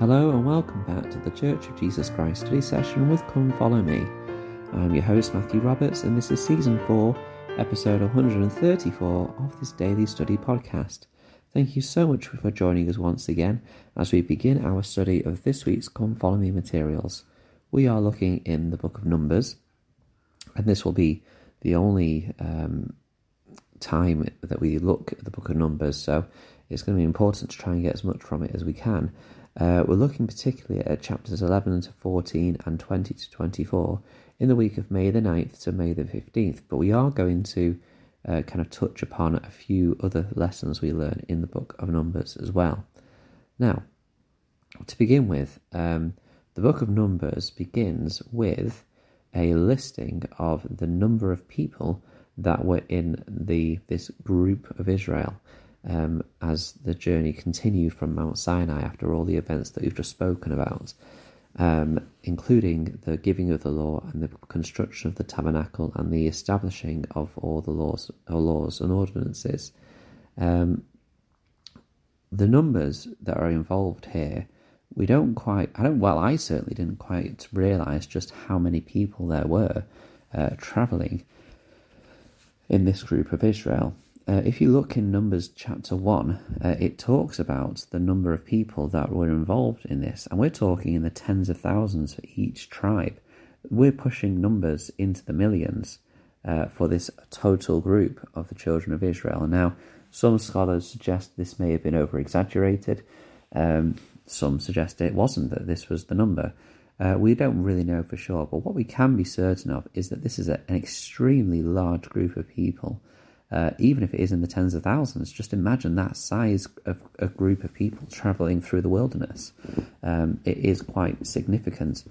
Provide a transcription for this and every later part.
Hello and welcome back to the Church of Jesus Christ study session with Come Follow Me. I'm your host Matthew Roberts and this is season 4, episode 134 of this daily study podcast. Thank you so much for joining us once again as we begin our study of this week's Come Follow Me materials. We are looking in the book of Numbers, and this will be the only um, time that we look at the book of Numbers, so it's going to be important to try and get as much from it as we can. Uh, we're looking particularly at chapters 11 to 14 and 20 to 24 in the week of May the 9th to May the 15th, but we are going to uh, kind of touch upon a few other lessons we learn in the book of Numbers as well. Now, to begin with, um, the book of Numbers begins with a listing of the number of people that were in the this group of Israel um, as the journey continued from Mount Sinai after all the events that we've just spoken about, um, including the giving of the law and the construction of the tabernacle and the establishing of all the laws, or laws and ordinances. Um, the numbers that are involved here, we don't quite, I don't, well, I certainly didn't quite realize just how many people there were uh, traveling in this group of Israel uh, if you look in Numbers chapter 1, uh, it talks about the number of people that were involved in this, and we're talking in the tens of thousands for each tribe. We're pushing numbers into the millions uh, for this total group of the children of Israel. Now, some scholars suggest this may have been over exaggerated, um, some suggest it wasn't, that this was the number. Uh, we don't really know for sure, but what we can be certain of is that this is a, an extremely large group of people uh, even if it is in the tens of thousands, just imagine that size of a group of people traveling through the wilderness. Um, it is quite significant.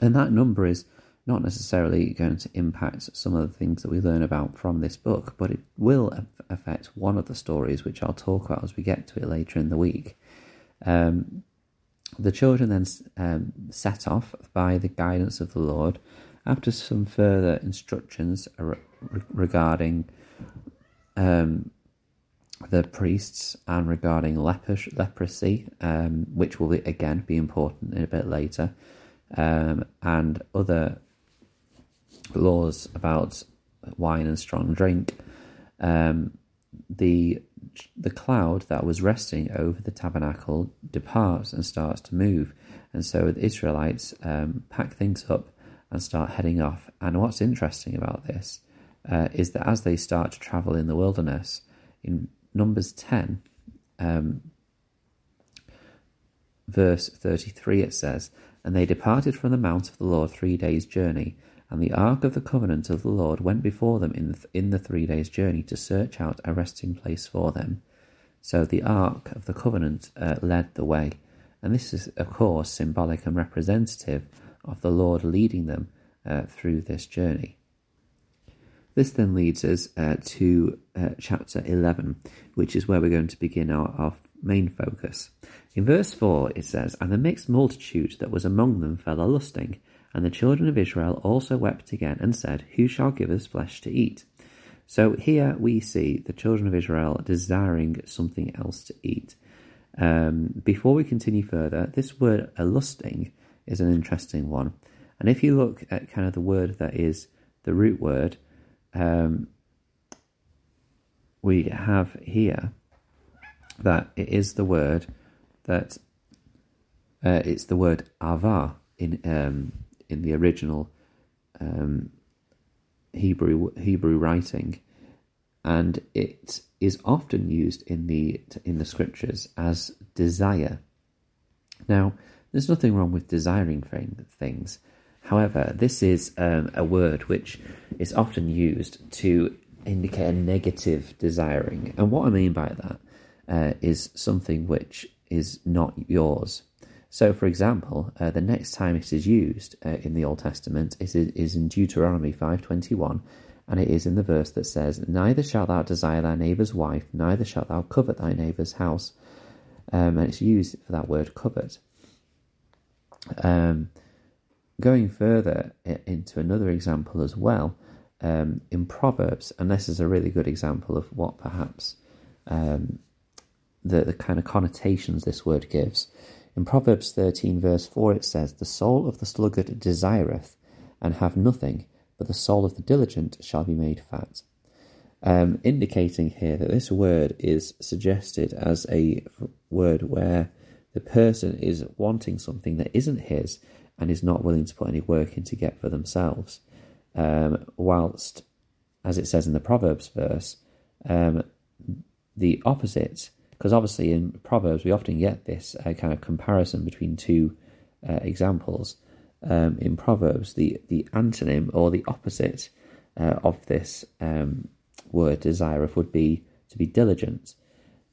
And that number is not necessarily going to impact some of the things that we learn about from this book, but it will affect one of the stories, which I'll talk about as we get to it later in the week. Um, the children then um, set off by the guidance of the Lord after some further instructions regarding um, the priests and regarding leprosy, um, which will be, again be important in a bit later, um, and other laws about wine and strong drink. Um, the the cloud that was resting over the tabernacle departs and starts to move, and so the Israelites um, pack things up and start heading off. And what's interesting about this uh, is that as they start to travel in the wilderness, in Numbers 10, um, verse 33, it says, And they departed from the mount of the Lord three days' journey, and the ark of the covenant of the Lord went before them in the, in the three days' journey to search out a resting place for them. So the ark of the covenant uh, led the way. And this is, of course, symbolic and representative of the Lord leading them uh, through this journey. This then leads us uh, to uh, chapter 11, which is where we're going to begin our, our main focus. In verse 4, it says, And the mixed multitude that was among them fell a lusting, and the children of Israel also wept again and said, Who shall give us flesh to eat? So here we see the children of Israel desiring something else to eat. Um, before we continue further, this word a lusting is an interesting one. And if you look at kind of the word that is the root word, um, we have here that it is the word that uh, it's the word ava in um, in the original um, Hebrew Hebrew writing, and it is often used in the in the scriptures as desire. Now, there's nothing wrong with desiring things. However, this is um, a word which is often used to indicate a negative desiring. And what I mean by that uh, is something which is not yours. So, for example, uh, the next time it is used uh, in the Old Testament is, is in Deuteronomy 5.21, and it is in the verse that says, Neither shalt thou desire thy neighbour's wife, neither shalt thou covet thy neighbour's house. Um, and it's used for that word covet. Um, going further into another example as well, um, in Proverbs, and this is a really good example of what perhaps um, the, the kind of connotations this word gives. In Proverbs 13, verse 4, it says, The soul of the sluggard desireth, and have nothing, but the soul of the diligent shall be made fat. Um, indicating here that this word is suggested as a word where the person is wanting something that isn't his and is not willing to put any work in to get for themselves. Um, whilst, as it says in the Proverbs verse, um, the opposite because obviously in Proverbs we often get this uh, kind of comparison between two uh, examples. Um, in Proverbs, the, the antonym or the opposite uh, of this um, word desireth would be to be diligent.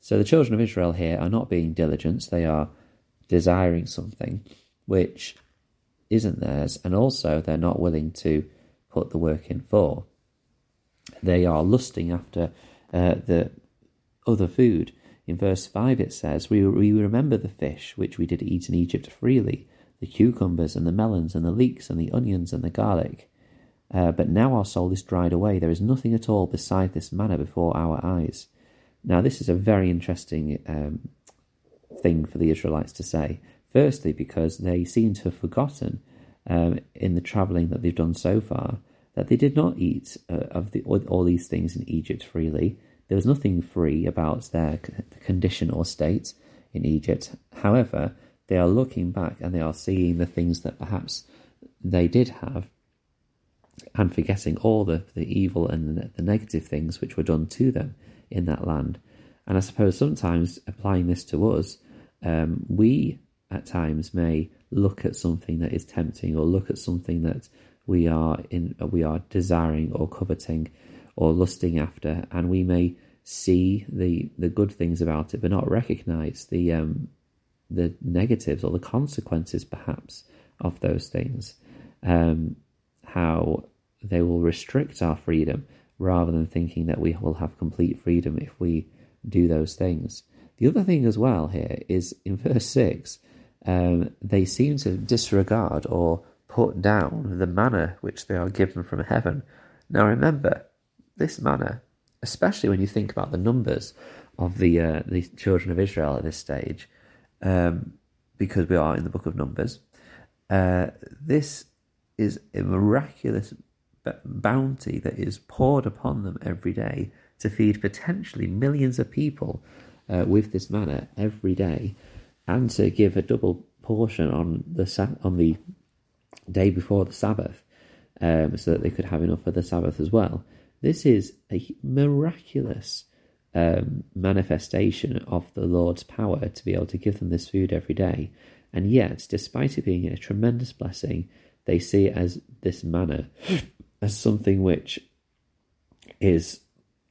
So the children of Israel here are not being diligent, they are desiring something which isn't theirs, and also they're not willing to put the work in for. They are lusting after uh, the other food in verse 5 it says, we, we remember the fish which we did eat in Egypt freely, the cucumbers and the melons and the leeks and the onions and the garlic. Uh, but now our soul is dried away. There is nothing at all beside this manna before our eyes. Now, this is a very interesting um, thing for the Israelites to say. Firstly, because they seem to have forgotten um, in the travelling that they've done so far that they did not eat uh, of the, all these things in Egypt freely. There was nothing free about their condition or state in Egypt. However, they are looking back and they are seeing the things that perhaps they did have and forgetting all the, the evil and the negative things which were done to them in that land. And I suppose sometimes applying this to us, um, we at times may look at something that is tempting or look at something that we are in we are desiring or coveting or lusting after, and we may see the the good things about it, but not recognize the um, the negatives or the consequences, perhaps, of those things. Um, how they will restrict our freedom rather than thinking that we will have complete freedom if we do those things. The other thing as well here is in verse 6, um, they seem to disregard or put down the manna which they are given from heaven. Now remember, this manna, especially when you think about the numbers of the uh, the children of Israel at this stage, um, because we are in the book of Numbers, uh, this is a miraculous bounty that is poured upon them every day to feed potentially millions of people uh, with this manna every day, and to give a double portion on the on the day before the Sabbath, um, so that they could have enough for the Sabbath as well. This is a miraculous um, manifestation of the Lord's power to be able to give them this food every day. And yet, despite it being a tremendous blessing, they see it as this manna, as something which is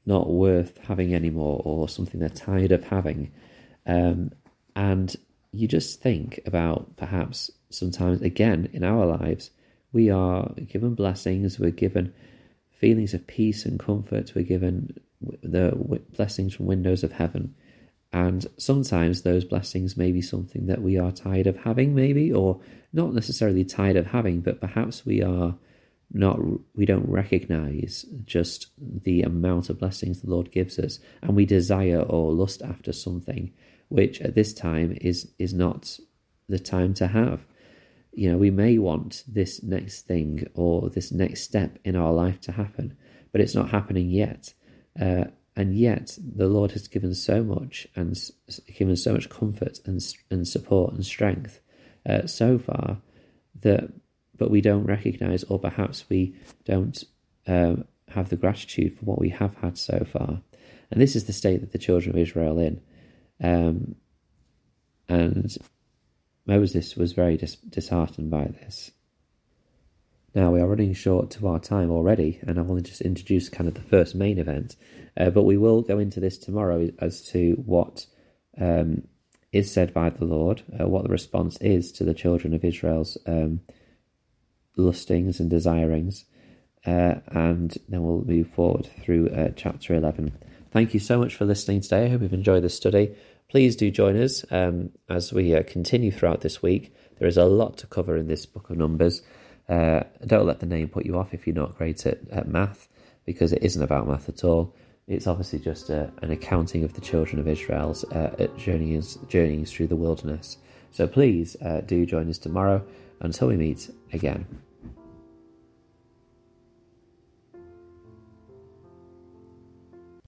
not worth having anymore or something they're tired of having. Um, and you just think about perhaps sometimes, again, in our lives, we are given blessings, we're given feelings of peace and comfort. We're given the blessings from windows of heaven. And sometimes those blessings may be something that we are tired of having, maybe, or not necessarily tired of having, but perhaps we are not, we don't recognize just the amount of blessings the Lord gives us, and we desire or lust after something which at this time is is not the time to have you know, we may want this next thing or this next step in our life to happen, but it's not happening yet. Uh, and yet, the Lord has given so much and given so much comfort and and support and strength uh, so far that, but we don't recognize, or perhaps we don't uh, have the gratitude for what we have had so far. And this is the state that the children of Israel in. Um, and Moses was very dis- disheartened by this. Now we are running short to our time already, and I've only just introduced kind of the first main event, uh, but we will go into this tomorrow as to what um, is said by the Lord, uh, what the response is to the children of Israel's um, lustings and desirings, uh, and then we'll move forward through uh, chapter 11. Thank you so much for listening today. I hope you've enjoyed this study please do join us um, as we uh, continue throughout this week. There is a lot to cover in this book of Numbers. Uh, don't let the name put you off if you're not great at, at math, because it isn't about math at all. It's obviously just a, uh, an accounting of the children of Israel's uh, journeyings, journeyings through the wilderness. So please uh, do join us tomorrow until we meet again.